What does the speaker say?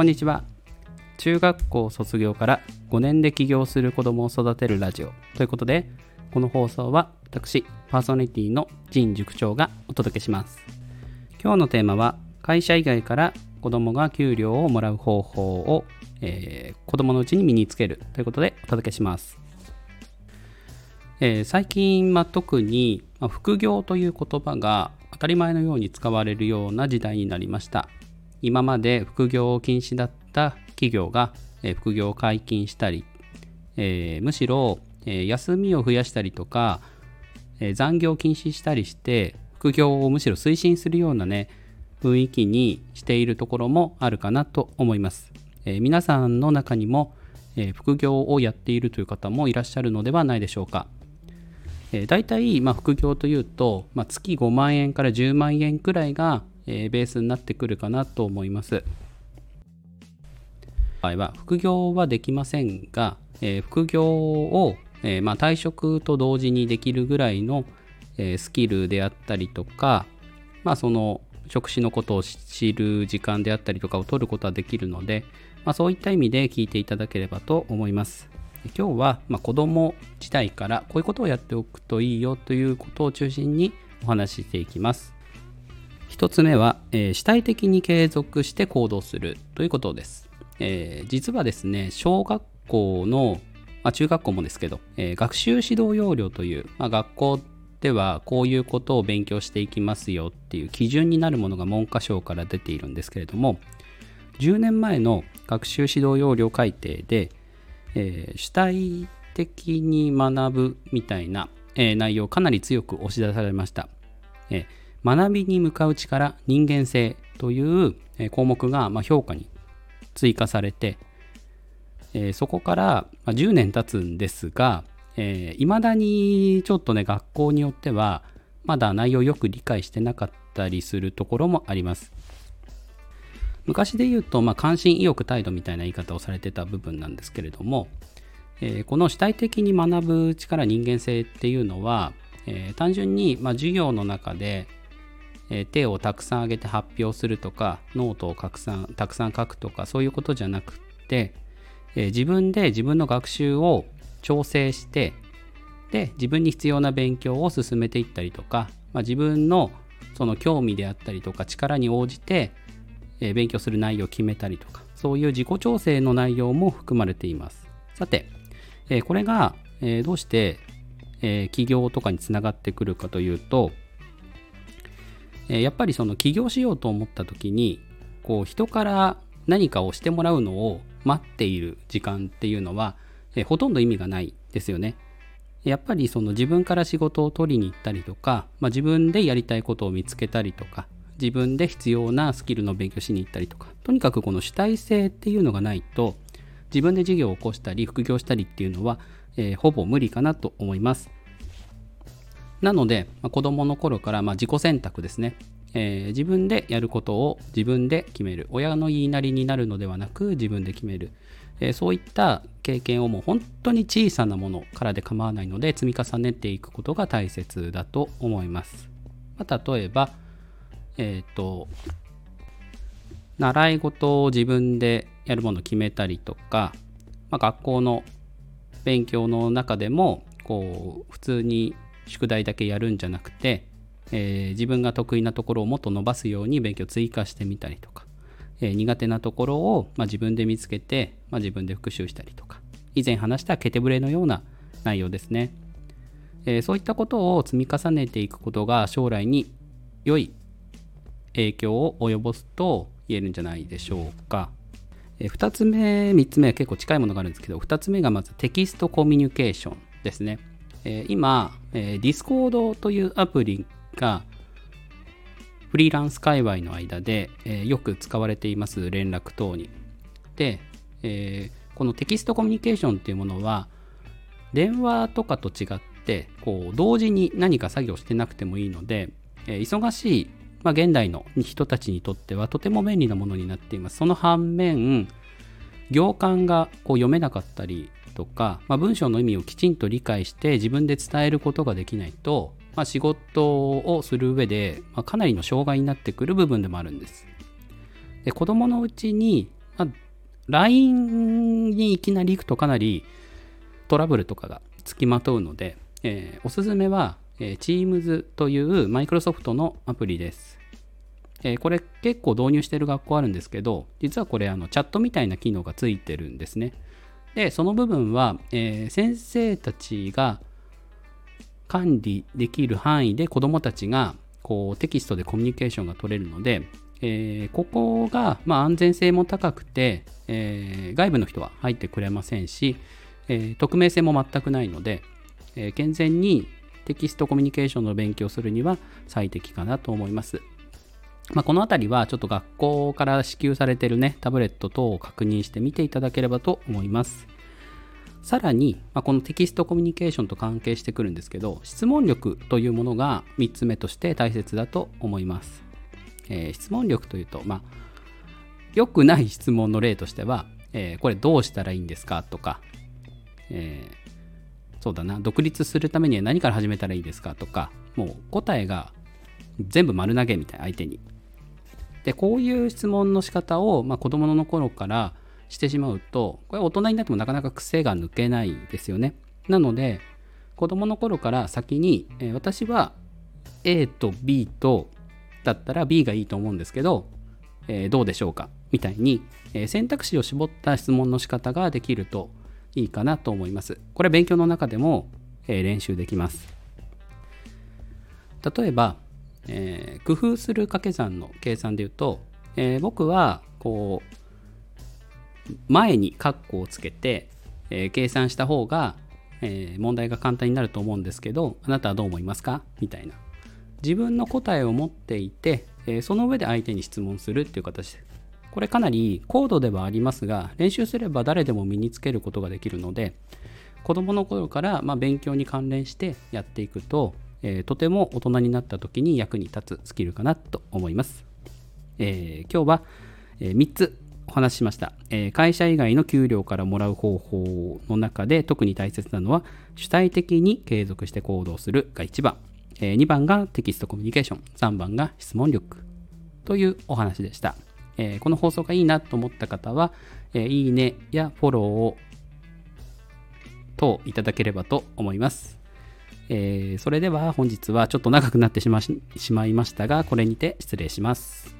こんにちは。中学校卒業から5年で起業する子供を育てるラジオということでこの放送は私パーソナリティの陣塾長がお届けします。今日のテーマは会社以外から子供が給料をもらう方法を、えー、子供のうちに身につけるということでお届けします、えー、最近、ま、特に、ま、副業という言葉が当たり前のように使われるような時代になりました。今まで副業を禁止だった企業が、副業を解禁したり、えー、むしろ、休みを増やしたりとか、残業を禁止したりして副業をむしろ推進するようなね雰囲気にしているところもあるかなと思います、え皆さんの中にも、副業をやっているという方もいらっしゃるのではないでしょうか。えー、大体、まあ、副業というと、まあ、月5万円から10万円くらいが、えー、ベースになってくるかなと思います。場合は副業はできませんが、えー、副業を、えー、まあ、退職と同時にできるぐらいの、え、スキルであったりとか、まあ、その職種のことを知る時間であったりとかを取ることはできるので、まあ、そういった意味で聞いていただければと思います。今日は、まあ、子供時代からこういうことをやっておくといいよということを中心にお話ししていきます。1つ目は、えー、主体的に継続して行動するということです。えー、実はですね、小学校の、まあ、中学校もですけど、えー、学習指導要領という、まあ、学校ではこういうことを勉強していきますよっていう基準になるものが文科省から出ているんですけれども、10年前の学習指導要領改定で、えー、主体的に学ぶみたいな、えー、内容をかなり強く押し出されました。えー、学びに向かう力、人間性という、項目が、評価に追加されて、そこから、10年経つんですが、えー、未だにちょっとね、学校によっては、まだ内容よく理解してなかったりするところもあります。昔で言うと、まあ、関心意欲態度みたいな言い方をされてた部分なんですけれども、え、この主体的に学ぶ力人間性っていうのは、え、単純に、まあ、授業の中で、え、手をたくさん挙げて発表するとかノートをたくさんたくさん書くとかそういうことじゃなくて、え自分で自分の学習を調整してで自分に必要な勉強を進めていったりとか、まあ、自分のその興味であったりとか力に応じてえ勉強する内容を決めたりとか、そういう自己調整の内容も含まれています。さて、えこれが、えどうして、え起業とかにつながってくるかというと、えやっぱりその起業しようと思った時に、こう人から何かをしてもらうのを待っている時間っていうのは、えほとんど意味がないですよね。やっぱりその自分から仕事を取りに行ったりとか、まあ、自分でやりたいことを見つけたりとか、自分で必要なスキルの勉強しに行ったりとかとにかくこの主体性っていうのがないと自分で事業を起こしたり副業したりっていうのは、えー、ほぼ無理かなと思いますなので、まあ、子供の頃からま自己選択ですね、えー、自分でやることを自分で決める。親の言いなりになるのではなく自分で決める、えー、そういった経験をもう本当に小さなものからで構わないので積み重ねていくことが大切だと思います、まあ、例えばえっ、と、習い事を自分でやるものを決めたりとか、まあ、学校の勉強の中でもこう普通に宿題だけやるんじゃなくて、えー、自分が得意なところをもっと伸ばすように勉強追加してみたりとか、えー、苦手なところを、まあ、自分で見つけて、まあ、自分で復習したりとか以前話したケテブレのような内容ですね、えー、そういったことを積み重ねていくことが将来に良い影響を及ぼすと言えるんじゃないでしょうか。え2つ目、3つ目は結構近いものがあるんですけど、2つ目がまずテキストコミュニケーションですね。え今、え Discord というアプリがフリーランス界隈の間で、えよく使われています連絡等に。で、えー、このテキストコミュニケーションっていうものは電話とかと違ってこう同時に何か作業してなくてもいいので、えー、忙しいまあ、現代の人たちにとってはとても便利なものになっています。その反面、行間がこう読めなかったりとか、まあ、文章の意味をきちんと理解して自分で伝えることができないと、まあ、仕事をする上で、まあ、かなりの障害になってくる部分でもあるんです。で子供のうちに、まあ、LINE にいきなり行くとかなりトラブルとかがつきまとうので、えー、おすすめは、えー、Teams というマイクロソフトのアプリです。えー、これ結構導入してる学校あるんですけど、実はこれあのチャットみたいな機能がついてるんですね。で、その部分は、えー、先生たちが管理できる範囲で子どもたちがこうテキストでコミュニケーションが取れるので、えー、ここが、まあ、安全性も高くて、えー、外部の人は入ってくれませんし、え、匿名性も全くないので、え健全にテキストコミュニケーションの勉強するには最適かなと思います。まあ、この辺りはちょっと学校から支給されてるね、タブレット等を確認してみていただければと思います。さらに、まあ、このテキストコミュニケーションと関係してくるんですけど、質問力というものが3つ目として大切だと思います。えー、質問力というと、まあ、良くない質問の例としては、えー、これどうしたらいいんですかとか、えー、そうだな、独立するためには何から始めたらいいですかとか、もう答えが全部丸投げみたいな相手に。で、こういう質問の仕方を、まあ、子供の頃からしてしまうと、これ大人になってもなかなか癖が抜けないですよね。なので、子供の頃から先に、えー、私は A と B とだったら B がいいと思うんですけど、えー、どうでしょうか？みたいに、えー、選択肢を絞った質問の仕方ができるといいかなと思います。これ勉強の中でも、え、練習できます。例えば、え工夫する掛け算の計算で言うと、え僕はこう前に括弧をつけて、え計算した方が、え問題が簡単になると思うんですけどあなたはどう思いますか？みたいな。自分の答えを持っていて、えその上で相手に質問するっていう形。でこれかなり高度ではありますが練習すれば誰でも身につけることができるので子どもの頃からま勉強に関連してやっていくと、えー、とても大人になった時に役に立つスキルかなと思います、えー、今日は、え3つお話ししました、え会社以外の給料からもらう方法の中で特に大切なのは主体的に継続して行動するが1番。え2番がテキストコミュニケーション、3番が質問力。というお話でした。えこの放送がいいなと思った方は、えいいねやフォローを等いただければと思います。えそれでは本日はちょっと長くなってしまいましたが、これにて失礼します。